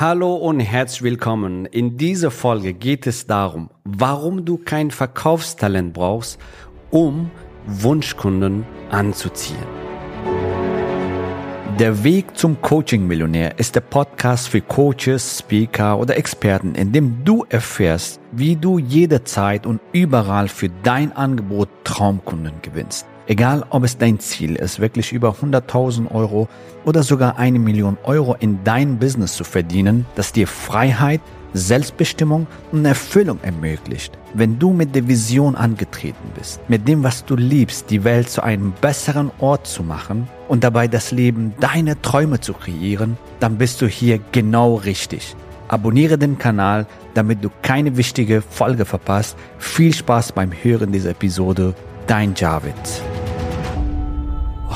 Hallo und herzlich willkommen. In dieser Folge geht es darum, warum du kein Verkaufstalent brauchst, um Wunschkunden anzuziehen. Der Weg zum Coaching-Millionär ist der Podcast für Coaches, Speaker oder Experten, in dem du erfährst, wie du jederzeit und überall für dein Angebot Traumkunden gewinnst. Egal, ob es dein Ziel ist, wirklich über 100.000 Euro oder sogar eine Million Euro in dein Business zu verdienen, das dir Freiheit, Selbstbestimmung und Erfüllung ermöglicht. Wenn du mit der Vision angetreten bist, mit dem, was du liebst, die Welt zu einem besseren Ort zu machen und dabei das Leben deiner Träume zu kreieren, dann bist du hier genau richtig. Abonniere den Kanal, damit du keine wichtige Folge verpasst. Viel Spaß beim Hören dieser Episode. Dein Javid.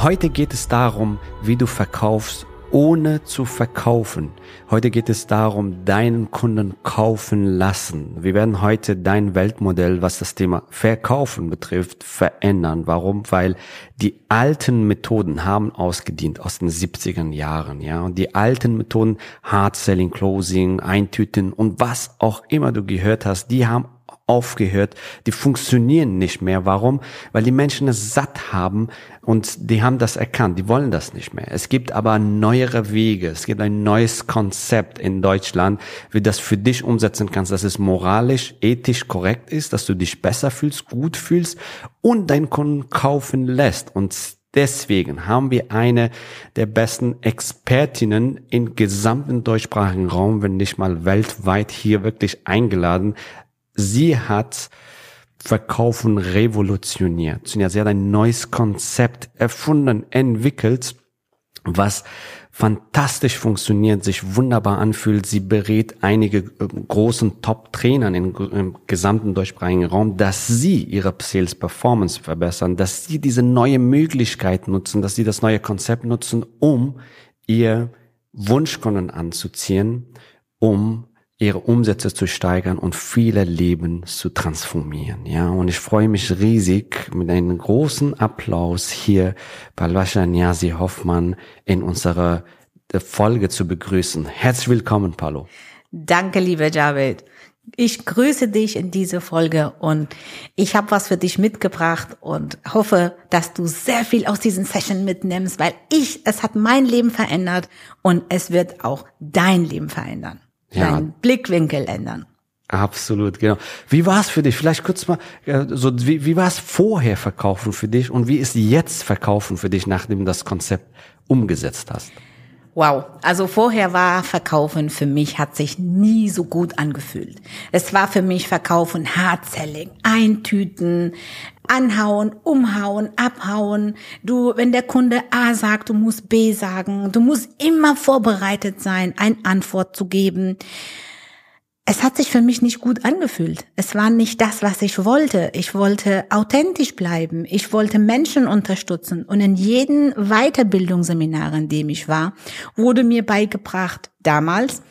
Heute geht es darum, wie du verkaufst, ohne zu verkaufen. Heute geht es darum, deinen Kunden kaufen lassen. Wir werden heute dein Weltmodell, was das Thema Verkaufen betrifft, verändern. Warum? Weil die alten Methoden haben ausgedient aus den 70er Jahren, ja. Und die alten Methoden, Hard Selling, Closing, Eintüten und was auch immer du gehört hast, die haben aufgehört, die funktionieren nicht mehr. Warum? Weil die Menschen es satt haben und die haben das erkannt, die wollen das nicht mehr. Es gibt aber neuere Wege, es gibt ein neues Konzept in Deutschland, wie das für dich umsetzen kannst, dass es moralisch, ethisch korrekt ist, dass du dich besser fühlst, gut fühlst und deinen Kunden kaufen lässt. Und Deswegen haben wir eine der besten Expertinnen im gesamten deutschsprachigen Raum, wenn nicht mal weltweit hier wirklich eingeladen, sie hat Verkaufen revolutioniert. Sie hat ein neues Konzept erfunden, entwickelt, was fantastisch funktioniert, sich wunderbar anfühlt. Sie berät einige äh, großen Top-Trainern im, im, gesamten deutschsprachigen Raum, dass sie ihre Sales Performance verbessern, dass sie diese neue Möglichkeit nutzen, dass sie das neue Konzept nutzen, um ihr Wunschkunden anzuziehen, um ihre Umsätze zu steigern und viele Leben zu transformieren. Ja, und ich freue mich riesig mit einem großen Applaus hier bei Lascha Niasi Hoffmann in unserer Folge zu begrüßen. Herzlich willkommen, Paulo. Danke, lieber Javid. Ich grüße dich in diese Folge und ich habe was für dich mitgebracht und hoffe, dass du sehr viel aus diesen Session mitnimmst, weil ich, es hat mein Leben verändert und es wird auch dein Leben verändern ja. deinen Blickwinkel ändern. Absolut, genau. Wie war es für dich? Vielleicht kurz mal, so wie, wie war es vorher Verkaufen für dich und wie ist jetzt Verkaufen für dich, nachdem du das Konzept umgesetzt hast? Wow, also vorher war Verkaufen für mich, hat sich nie so gut angefühlt. Es war für mich Verkaufen, Hardselling, Eintüten, anhauen, umhauen, abhauen. Du, wenn der Kunde A sagt, du musst B sagen. Du musst immer vorbereitet sein, eine Antwort zu geben. Es hat sich für mich nicht gut angefühlt. Es war nicht das, was ich wollte. Ich wollte authentisch bleiben. Ich wollte Menschen unterstützen. Und in jedem Weiterbildungsseminar, in dem ich war, wurde mir beigebracht, damals,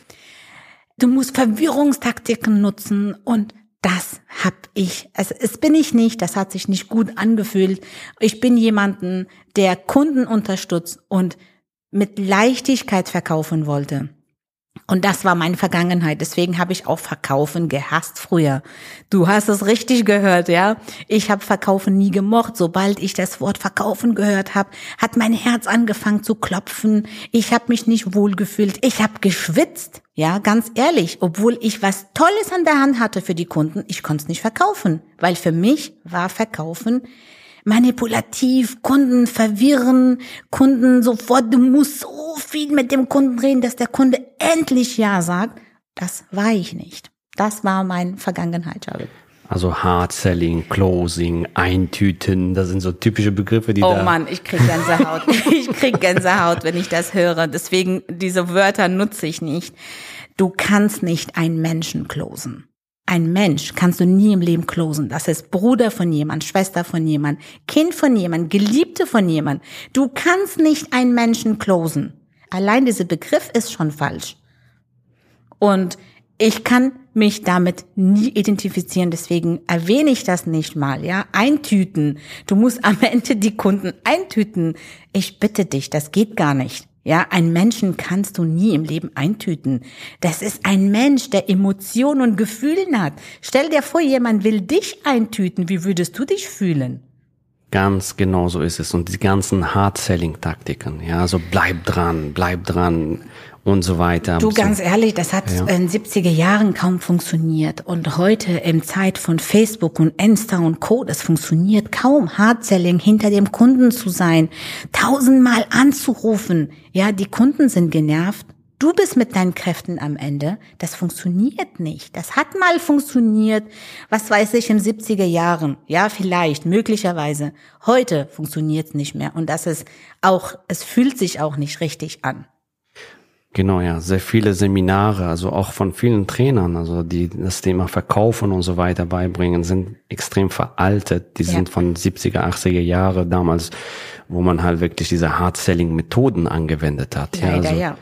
du musst Verwirrungstaktiken nutzen und das hab ich, also es bin ich nicht, das hat sich nicht gut angefühlt. Ich bin jemanden, der Kunden unterstützt und mit Leichtigkeit verkaufen wollte. Und das war meine Vergangenheit. Deswegen habe ich auch Verkaufen gehasst früher. Du hast es richtig gehört, ja. Ich habe Verkaufen nie gemocht. Sobald ich das Wort Verkaufen gehört habe, hat mein Herz angefangen zu klopfen. Ich habe mich nicht wohlgefühlt. Ich habe geschwitzt. Ja, ganz ehrlich, obwohl ich was Tolles an der Hand hatte für die Kunden, ich konnte es nicht verkaufen, weil für mich war Verkaufen manipulativ, Kunden verwirren, Kunden sofort, du musst so viel mit dem Kunden reden, dass der Kunde endlich Ja sagt. Das war ich nicht. Das war mein Vergangenheit, Javid. Also Hard Selling, Closing, Eintüten, das sind so typische Begriffe, die oh da... Oh Mann, ich krieg Gänsehaut. ich krieg Gänsehaut, wenn ich das höre. Deswegen, diese Wörter nutze ich nicht. Du kannst nicht einen Menschen closen. Ein Mensch kannst du nie im Leben closen. Das ist Bruder von jemand, Schwester von jemand, Kind von jemand, Geliebte von jemand. Du kannst nicht einen Menschen closen. Allein dieser Begriff ist schon falsch. Und ich kann mich damit nie identifizieren, deswegen erwähne ich das nicht mal, ja. Eintüten. Du musst am Ende die Kunden eintüten. Ich bitte dich, das geht gar nicht. Ja, einen Menschen kannst du nie im Leben eintüten. Das ist ein Mensch, der Emotionen und Gefühlen hat. Stell dir vor, jemand will dich eintüten. Wie würdest du dich fühlen? Ganz genau so ist es. Und die ganzen Hard-Selling-Taktiken, ja, so bleib dran, bleib dran und so weiter. Du, ganz ehrlich, das hat ja. in den 70er Jahren kaum funktioniert. Und heute im Zeit von Facebook und Insta und Co., das funktioniert kaum. Hard-Selling, hinter dem Kunden zu sein, tausendmal anzurufen. Ja, die Kunden sind genervt. Du bist mit deinen Kräften am Ende. Das funktioniert nicht. Das hat mal funktioniert, was weiß ich, in 70er Jahren. Ja, vielleicht, möglicherweise. Heute funktioniert es nicht mehr. Und das ist auch, es fühlt sich auch nicht richtig an. Genau, ja, sehr viele Seminare, also auch von vielen Trainern, also die das Thema Verkaufen und so weiter beibringen, sind extrem veraltet. Die ja. sind von 70er, 80er Jahre damals, wo man halt wirklich diese Hard-Selling-Methoden angewendet hat. Leider, ja, also, ja.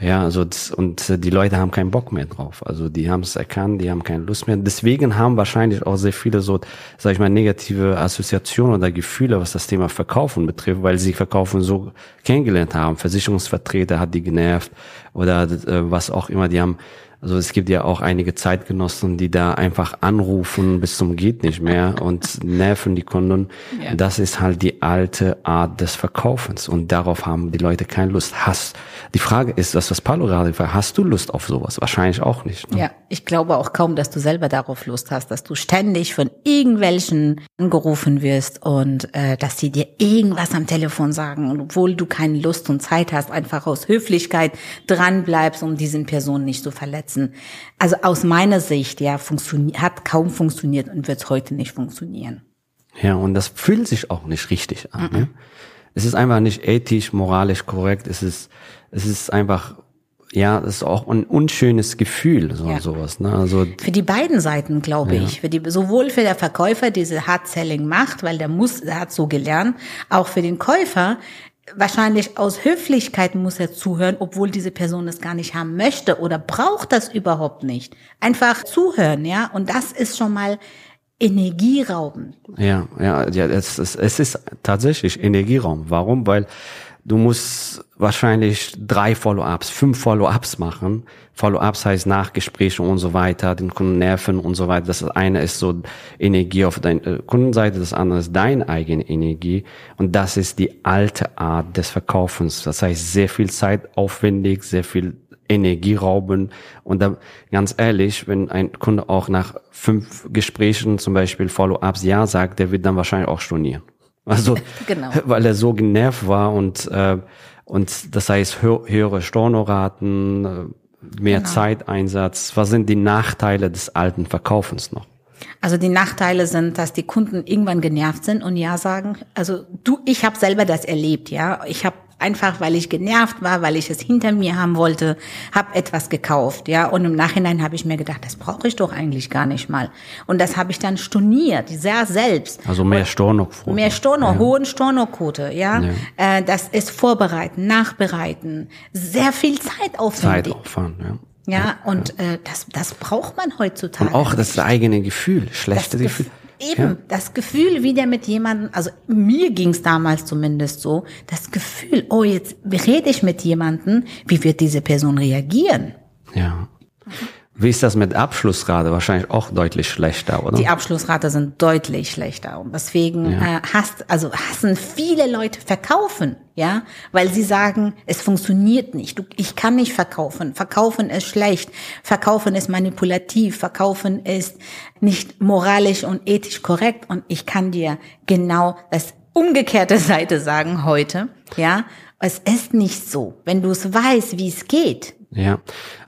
Ja, also das, und die Leute haben keinen Bock mehr drauf. Also die haben es erkannt, die haben keine Lust mehr. Deswegen haben wahrscheinlich auch sehr viele so, sag ich mal, negative Assoziationen oder Gefühle, was das Thema Verkaufen betrifft, weil sie Verkaufen so kennengelernt haben. Versicherungsvertreter hat die genervt oder äh, was auch immer. Die haben also es gibt ja auch einige Zeitgenossen, die da einfach anrufen bis zum geht nicht mehr und nerven die Kunden. Ja. Das ist halt die alte Art des Verkaufens und darauf haben die Leute keine Lust. Hast die Frage ist, das was Paulo gerade fragt, hast du Lust auf sowas? Wahrscheinlich auch nicht. Ne? Ja, ich glaube auch kaum, dass du selber darauf Lust hast, dass du ständig von irgendwelchen angerufen wirst und äh, dass sie dir irgendwas am Telefon sagen, und obwohl du keine Lust und Zeit hast, einfach aus Höflichkeit dran bleibst, um diesen Personen nicht zu verletzen umsetzen. Also aus meiner Sicht, ja, hat kaum funktioniert und wird heute nicht funktionieren. Ja, und das fühlt sich auch nicht richtig an. Mm -mm. Ne? Es ist einfach nicht ethisch, moralisch korrekt. Es ist, es ist einfach, ja, es ist auch ein unschönes Gefühl, so ja. sowas. Ne? Also für die beiden Seiten, glaube ja. ich, für die sowohl für der Verkäufer diese Hard Selling macht, weil der muss, der hat so gelernt, auch für den Käufer wahrscheinlich aus Höflichkeit muss er zuhören, obwohl diese Person es gar nicht haben möchte oder braucht das überhaupt nicht. Einfach zuhören, ja. Und das ist schon mal Energieraum. Ja, ja, ja, es, es, es ist tatsächlich Energieraum. Warum? Weil Du musst wahrscheinlich drei Follow-ups, fünf Follow-ups machen. Follow-ups heißt Nachgespräche und so weiter, den Kunden nerven und so weiter. Das eine ist so Energie auf deiner äh, Kundenseite, das andere ist deine eigene Energie. Und das ist die alte Art des Verkaufens. Das heißt, sehr viel Zeit aufwendig, sehr viel Energie rauben. Und da, ganz ehrlich, wenn ein Kunde auch nach fünf Gesprächen zum Beispiel Follow-ups Ja sagt, der wird dann wahrscheinlich auch stornieren. Also, genau. weil er so genervt war und, äh, und das heißt hö höhere Stornoraten, äh, mehr genau. Zeiteinsatz. Was sind die Nachteile des alten Verkaufens noch? Also die Nachteile sind, dass die Kunden irgendwann genervt sind und ja sagen. Also du, ich habe selber das erlebt, ja. Ich habe einfach, weil ich genervt war, weil ich es hinter mir haben wollte, habe etwas gekauft, ja. Und im Nachhinein habe ich mir gedacht, das brauche ich doch eigentlich gar nicht mal. Und das habe ich dann storniert, sehr selbst. Also mehr Stornoquote. Mehr Storno, ja. hohen Stornoquote, ja. ja. Äh, das ist Vorbereiten, Nachbereiten, sehr viel Zeit aufwendig. Zeitaufwand, ja. Ja, und äh, das, das braucht man heutzutage. Und auch das eigene Gefühl, schlechte das Gefühl. Eben, ja. das Gefühl, wieder mit jemandem, also mir ging es damals zumindest so, das Gefühl, oh, jetzt rede ich mit jemandem, wie wird diese Person reagieren? Ja. Wie ist das mit Abschlussrate? Wahrscheinlich auch deutlich schlechter, oder? Die Abschlussrate sind deutlich schlechter. Und deswegen ja. äh, hast, also hassen viele Leute verkaufen, ja, weil sie sagen, es funktioniert nicht. Du, ich kann nicht verkaufen. Verkaufen ist schlecht. Verkaufen ist manipulativ. Verkaufen ist nicht moralisch und ethisch korrekt. Und ich kann dir genau das umgekehrte Seite sagen heute, ja. Es ist nicht so. Wenn du es weißt, wie es geht, ja,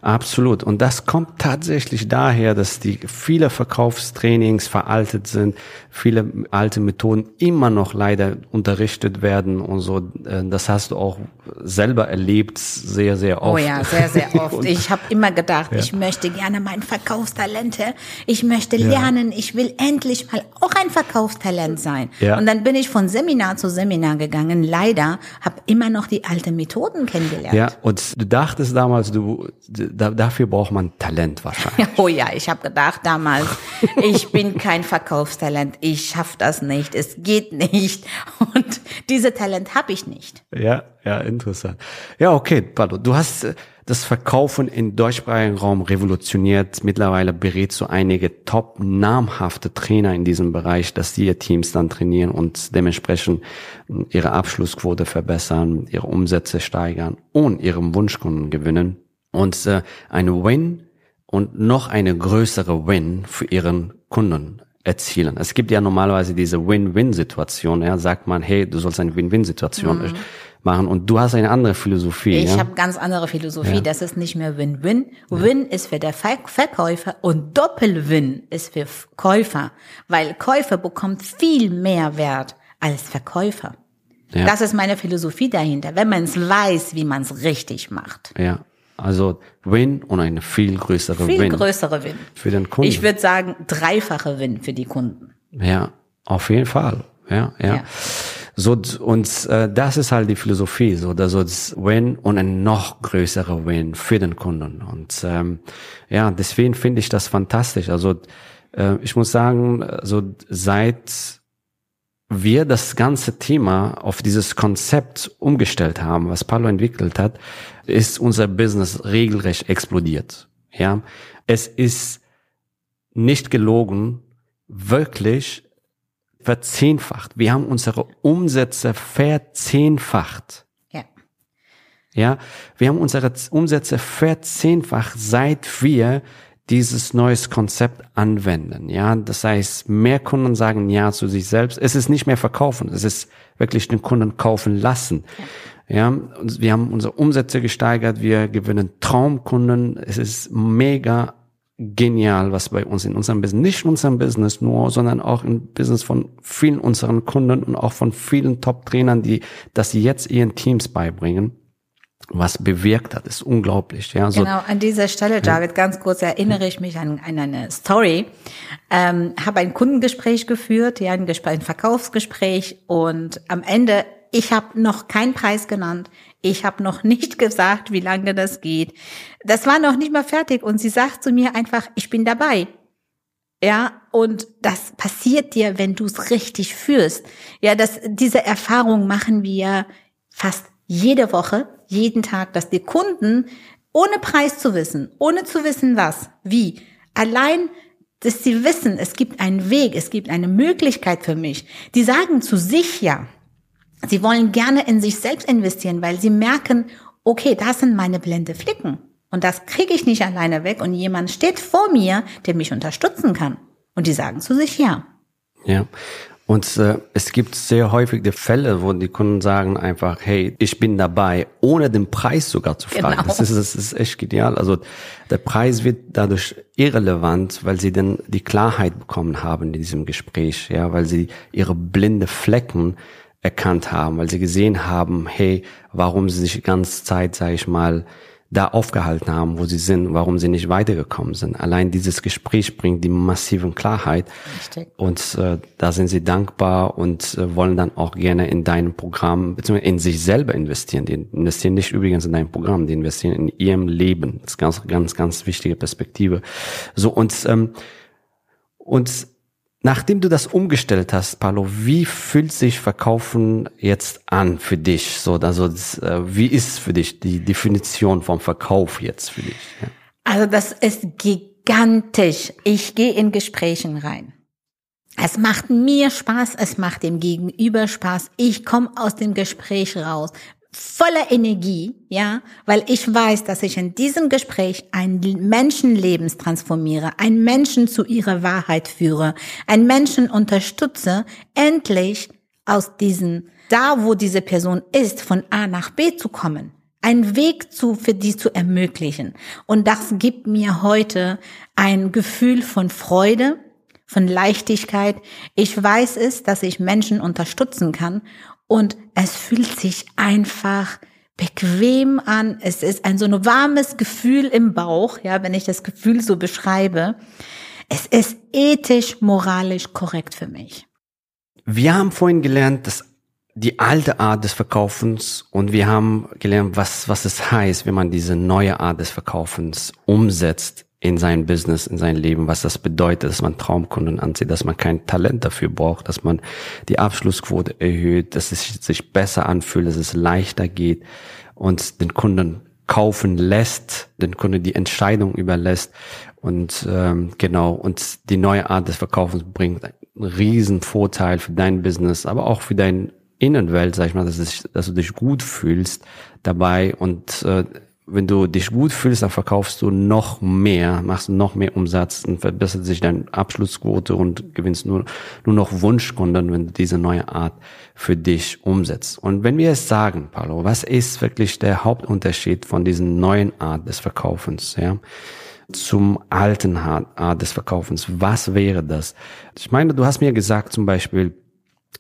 absolut. Und das kommt tatsächlich daher, dass die viele Verkaufstrainings veraltet sind, viele alte Methoden immer noch leider unterrichtet werden und so. Äh, das hast du auch selber erlebt, sehr, sehr oft. Oh ja, sehr, sehr oft. ich habe immer gedacht, ja. ich möchte gerne mein Verkaufstalente, ich möchte lernen, ja. ich will endlich mal auch ein Verkaufstalent sein. Ja. Und dann bin ich von Seminar zu Seminar gegangen. Leider habe immer noch die alten Methoden kennengelernt. Ja, und du dachtest damals, du, da, dafür braucht man Talent wahrscheinlich. Oh ja, ich habe gedacht damals, ich bin kein Verkaufstalent, ich schaff das nicht, es geht nicht und diese Talent habe ich nicht. Ja, ja, interessant. Ja, okay, Pablo, du hast äh, das Verkaufen im deutschsprachigen Raum revolutioniert. Mittlerweile berätst du einige top namhafte Trainer in diesem Bereich, dass die ihr Teams dann trainieren und dementsprechend äh, ihre Abschlussquote verbessern, ihre Umsätze steigern und ihren Wunschkunden gewinnen und äh, eine Win und noch eine größere Win für ihren Kunden erzielen. Es gibt ja normalerweise diese Win-Win-Situation, ja, sagt man, hey, du sollst eine Win-Win-Situation mhm. Machen und du hast eine andere Philosophie. Ich ja? habe ganz andere Philosophie, ja. das ist nicht mehr Win-Win. Win ist für der Verkäufer und Doppel-Win ist für Käufer, weil Käufer bekommt viel mehr Wert als Verkäufer. Ja. Das ist meine Philosophie dahinter, wenn man es weiß, wie man es richtig macht. Ja, also Win und eine viel größere viel Win. Viel größere Win. Für den Kunden. Ich würde sagen, dreifache Win für die Kunden. Ja, auf jeden Fall. Ja, ja. ja. So, und äh, das ist halt die Philosophie, so, das Win und ein noch größerer Win für den Kunden. Und ähm, ja, deswegen finde ich das fantastisch. Also äh, ich muss sagen, so seit wir das ganze Thema auf dieses Konzept umgestellt haben, was Palo entwickelt hat, ist unser Business regelrecht explodiert. Ja, es ist nicht gelogen, wirklich verzehnfacht. Wir haben unsere Umsätze verzehnfacht. Ja. Ja, wir haben unsere Umsätze verzehnfacht, seit wir dieses neues Konzept anwenden. Ja, das heißt, mehr Kunden sagen ja zu sich selbst. Es ist nicht mehr verkaufen, es ist wirklich den Kunden kaufen lassen. Ja, wir haben unsere Umsätze gesteigert, wir gewinnen Traumkunden. Es ist mega genial, was bei uns in unserem Business, nicht in unserem Business nur, sondern auch im Business von vielen unseren Kunden und auch von vielen Top-Trainern, die das jetzt ihren Teams beibringen was bewirkt hat, ist unglaublich. Ja, so. Genau, an dieser Stelle, David, ganz kurz erinnere ich mich an, an eine Story. Ähm, habe ein Kundengespräch geführt, ja, ein, Gespräch, ein Verkaufsgespräch und am Ende, ich habe noch keinen Preis genannt. Ich habe noch nicht gesagt, wie lange das geht. Das war noch nicht mal fertig und sie sagt zu mir einfach, ich bin dabei. Ja, und das passiert dir, wenn du es richtig führst. Ja, das, diese Erfahrung machen wir fast jede Woche, jeden Tag, dass die Kunden ohne Preis zu wissen, ohne zu wissen was, wie, allein, dass sie wissen, es gibt einen Weg, es gibt eine Möglichkeit für mich. Die sagen zu sich ja, sie wollen gerne in sich selbst investieren, weil sie merken, okay, das sind meine blinde Flicken. Und das kriege ich nicht alleine weg. Und jemand steht vor mir, der mich unterstützen kann. Und die sagen zu sich ja. Ja. Und äh, es gibt sehr häufig die Fälle, wo die Kunden sagen einfach, hey, ich bin dabei, ohne den Preis sogar zu fragen. Genau. Das, ist, das ist echt genial. Also der Preis wird dadurch irrelevant, weil sie dann die Klarheit bekommen haben in diesem Gespräch, ja, weil sie ihre blinde Flecken erkannt haben, weil sie gesehen haben, hey, warum sie sich die ganze Zeit, sage ich mal, da aufgehalten haben, wo sie sind, warum sie nicht weitergekommen sind. Allein dieses Gespräch bringt die massiven Klarheit. Richtig. Und äh, da sind sie dankbar und äh, wollen dann auch gerne in deinem Programm, beziehungsweise in sich selber investieren. Die investieren nicht übrigens in dein Programm, die investieren in ihrem Leben. Das ist ganz, ganz, ganz wichtige Perspektive. So und ähm, und Nachdem du das umgestellt hast, Paulo, wie fühlt sich Verkaufen jetzt an für dich? So, also das, äh, wie ist für dich die Definition vom Verkauf jetzt für dich? Ja. Also das ist gigantisch. Ich gehe in Gesprächen rein. Es macht mir Spaß, es macht dem Gegenüber Spaß. Ich komme aus dem Gespräch raus voller Energie, ja, weil ich weiß, dass ich in diesem Gespräch ein Menschenlebens transformiere, ein Menschen zu ihrer Wahrheit führe, ein Menschen unterstütze, endlich aus diesem, da wo diese Person ist, von A nach B zu kommen. Einen Weg zu, für die zu ermöglichen. Und das gibt mir heute ein Gefühl von Freude, von Leichtigkeit. Ich weiß es, dass ich Menschen unterstützen kann und es fühlt sich einfach bequem an. Es ist ein so ein warmes Gefühl im Bauch, ja, wenn ich das Gefühl so beschreibe. Es ist ethisch, moralisch korrekt für mich. Wir haben vorhin gelernt, dass die alte Art des Verkaufens und wir haben gelernt, was, was es heißt, wenn man diese neue Art des Verkaufens umsetzt in sein Business, in sein Leben, was das bedeutet, dass man Traumkunden anzieht, dass man kein Talent dafür braucht, dass man die Abschlussquote erhöht, dass es sich besser anfühlt, dass es leichter geht und den Kunden kaufen lässt, den Kunden die Entscheidung überlässt und ähm, genau und die neue Art des Verkaufens bringt einen riesen Vorteil für dein Business, aber auch für dein Innenwelt, sag ich mal, dass, es, dass du dich gut fühlst dabei und äh, wenn du dich gut fühlst, dann verkaufst du noch mehr, machst noch mehr Umsatz und verbessert sich deine Abschlussquote und gewinnst nur, nur noch Wunschkunden, wenn du diese neue Art für dich umsetzt. Und wenn wir es sagen, Paulo, was ist wirklich der Hauptunterschied von diesen neuen Art des Verkaufens, ja? zum alten Art des Verkaufens. Was wäre das? Ich meine, du hast mir gesagt zum Beispiel,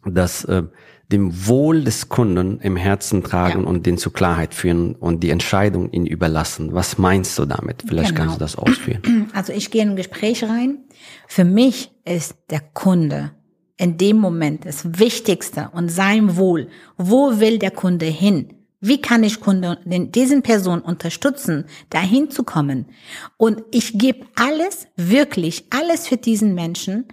dass äh, dem Wohl des Kunden im Herzen tragen ja. und den zur Klarheit führen und die Entscheidung ihnen überlassen. Was meinst du damit? Vielleicht genau. kannst du das ausführen. Also ich gehe in ein Gespräch rein. Für mich ist der Kunde in dem Moment das Wichtigste und sein Wohl. Wo will der Kunde hin? Wie kann ich Kunde, diesen Person unterstützen, dahin zu kommen? Und ich gebe alles, wirklich alles für diesen Menschen,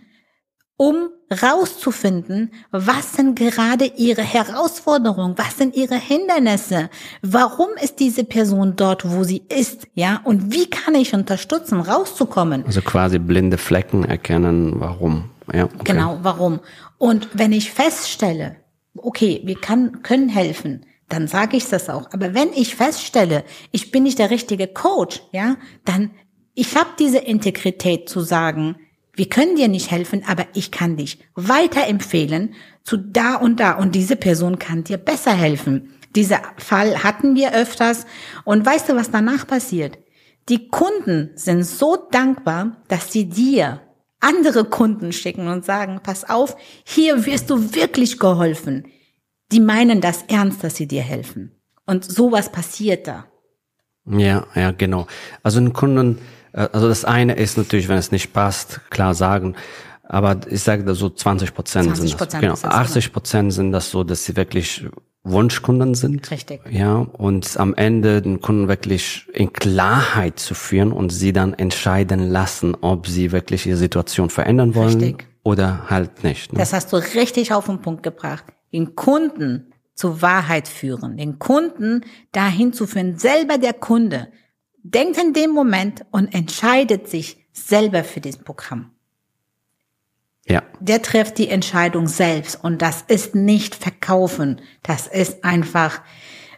um rauszufinden, was sind gerade ihre Herausforderungen, was sind ihre Hindernisse, warum ist diese Person dort, wo sie ist, ja, und wie kann ich unterstützen, rauszukommen. Also quasi blinde Flecken erkennen, warum, ja. Okay. Genau, warum. Und wenn ich feststelle, okay, wir kann, können helfen, dann sage ich das auch. Aber wenn ich feststelle, ich bin nicht der richtige Coach, ja, dann ich habe diese Integrität zu sagen, wir können dir nicht helfen, aber ich kann dich weiterempfehlen zu da und da und diese Person kann dir besser helfen. Dieser Fall hatten wir öfters und weißt du, was danach passiert? Die Kunden sind so dankbar, dass sie dir andere Kunden schicken und sagen, pass auf, hier wirst du wirklich geholfen. Die meinen das ernst, dass sie dir helfen. Und sowas passiert da. Ja, ja, genau. Also ein Kunden, also das eine ist natürlich, wenn es nicht passt, klar sagen. Aber ich sage da so 20 Prozent sind das. Genau, 80 Prozent sind das so, dass sie wirklich Wunschkunden sind. Richtig. Ja, und am Ende den Kunden wirklich in Klarheit zu führen und sie dann entscheiden lassen, ob sie wirklich ihre Situation verändern wollen richtig. oder halt nicht. Ne? Das hast du richtig auf den Punkt gebracht. Den Kunden zur Wahrheit führen, den Kunden dahin zu führen, selber der Kunde denkt in dem Moment und entscheidet sich selber für dieses Programm. Ja. Der trifft die Entscheidung selbst und das ist nicht verkaufen, das ist einfach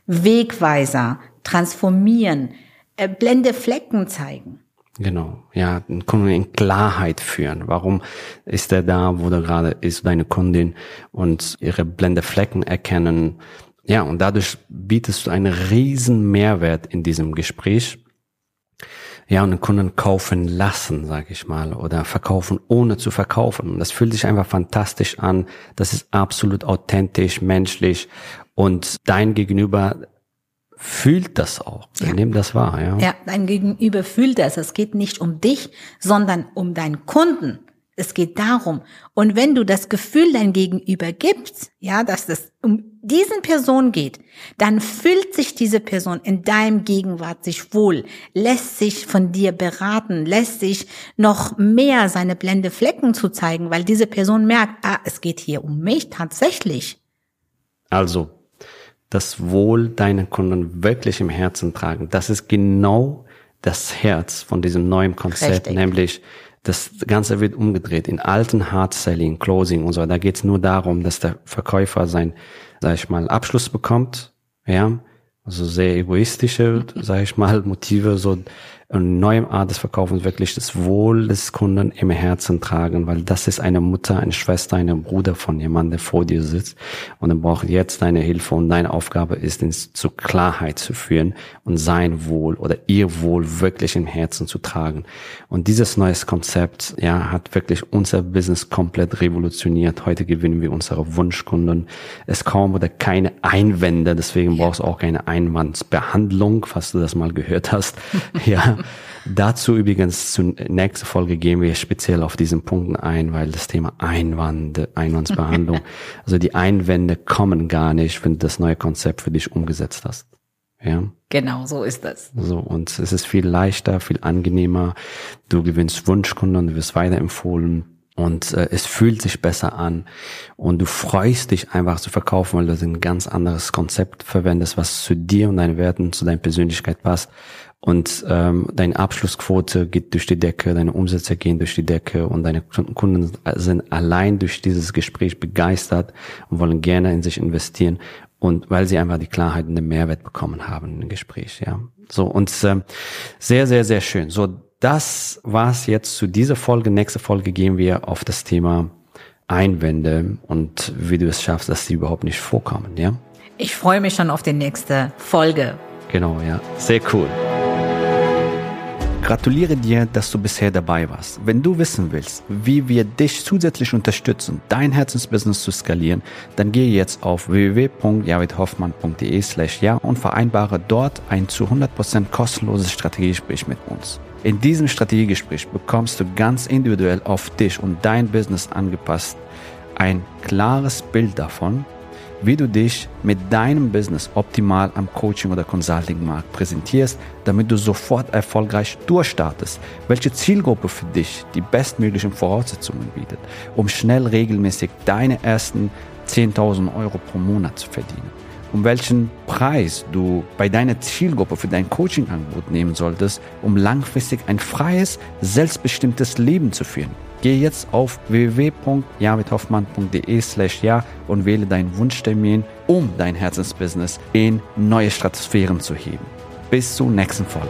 Wegweiser, transformieren, äh, blende Flecken zeigen. Genau, ja, den Kunden in Klarheit führen. Warum ist er da, wo er gerade ist, deine Kundin und ihre blende Flecken erkennen. Ja, und dadurch bietest du einen riesen Mehrwert in diesem Gespräch ja, und den Kunden kaufen lassen, sag ich mal, oder verkaufen ohne zu verkaufen. Und das fühlt sich einfach fantastisch an. Das ist absolut authentisch, menschlich und dein Gegenüber fühlt das auch. Ja. Nimm das wahr, ja. Ja, dein Gegenüber fühlt das. Es geht nicht um dich, sondern um deinen Kunden. Es geht darum. Und wenn du das Gefühl dein Gegenüber gibst, ja, dass es um diesen Person geht, dann fühlt sich diese Person in deinem Gegenwart sich wohl, lässt sich von dir beraten, lässt sich noch mehr seine blende Flecken zu zeigen, weil diese Person merkt, ah, es geht hier um mich tatsächlich. Also, das Wohl deiner Kunden wirklich im Herzen tragen, das ist genau das Herz von diesem neuen Konzept, Richtig. nämlich das Ganze wird umgedreht in alten Hard Selling, Closing und so. Da geht es nur darum, dass der Verkäufer sein, sag ich mal, Abschluss bekommt, ja, also sehr egoistische, sag ich mal, Motive, so eine neue Art des Verkaufens wirklich das Wohl des Kunden im Herzen tragen, weil das ist eine Mutter, eine Schwester, ein Bruder von jemandem, der vor dir sitzt und er braucht jetzt deine Hilfe und deine Aufgabe ist, ihn zur Klarheit zu führen und sein Wohl oder ihr Wohl wirklich im Herzen zu tragen. Und dieses neues Konzept, ja, hat wirklich unser Business komplett revolutioniert. Heute gewinnen wir unsere Wunschkunden. Es kaum oder keine Einwände, deswegen brauchst du auch keine Einwandsbehandlung, falls du das mal gehört hast. ja, Dazu übrigens zur nächsten Folge gehen wir speziell auf diesen Punkten ein, weil das Thema Einwand, Einwandsbehandlung, also die Einwände kommen gar nicht, wenn du das neue Konzept für dich umgesetzt hast. Ja. Genau, so ist das. So, und es ist viel leichter, viel angenehmer. Du gewinnst Wunschkunden, du wirst weiterempfohlen und äh, es fühlt sich besser an und du freust dich einfach zu verkaufen, weil du ein ganz anderes Konzept verwendest, was zu dir und deinen Werten, zu deiner Persönlichkeit passt und ähm, deine Abschlussquote geht durch die Decke, deine Umsätze gehen durch die Decke und deine Kunden sind allein durch dieses Gespräch begeistert und wollen gerne in sich investieren und weil sie einfach die Klarheit und den Mehrwert bekommen haben im Gespräch, ja. So und ähm, sehr sehr sehr schön. So das war's jetzt zu dieser Folge. Nächste Folge gehen wir auf das Thema Einwände und wie du es schaffst, dass sie überhaupt nicht vorkommen, ja. Ich freue mich schon auf die nächste Folge. Genau, ja. Sehr cool. Gratuliere dir, dass du bisher dabei warst. Wenn du wissen willst, wie wir dich zusätzlich unterstützen, dein Herzensbusiness zu skalieren, dann gehe jetzt auf www.javidhoffmann.de slash ja und vereinbare dort ein zu 100% kostenloses Strategiegespräch mit uns. In diesem Strategiegespräch bekommst du ganz individuell auf dich und dein Business angepasst ein klares Bild davon, wie du dich mit deinem Business optimal am Coaching- oder Consulting-Markt präsentierst, damit du sofort erfolgreich durchstartest, welche Zielgruppe für dich die bestmöglichen Voraussetzungen bietet, um schnell regelmäßig deine ersten 10.000 Euro pro Monat zu verdienen, um welchen Preis du bei deiner Zielgruppe für dein Coaching-Angebot nehmen solltest, um langfristig ein freies, selbstbestimmtes Leben zu führen Geh jetzt auf www.javidhoffmann.de slash ja und wähle deinen Wunschtermin, um dein Herzensbusiness in neue Stratosphären zu heben. Bis zur nächsten Folge.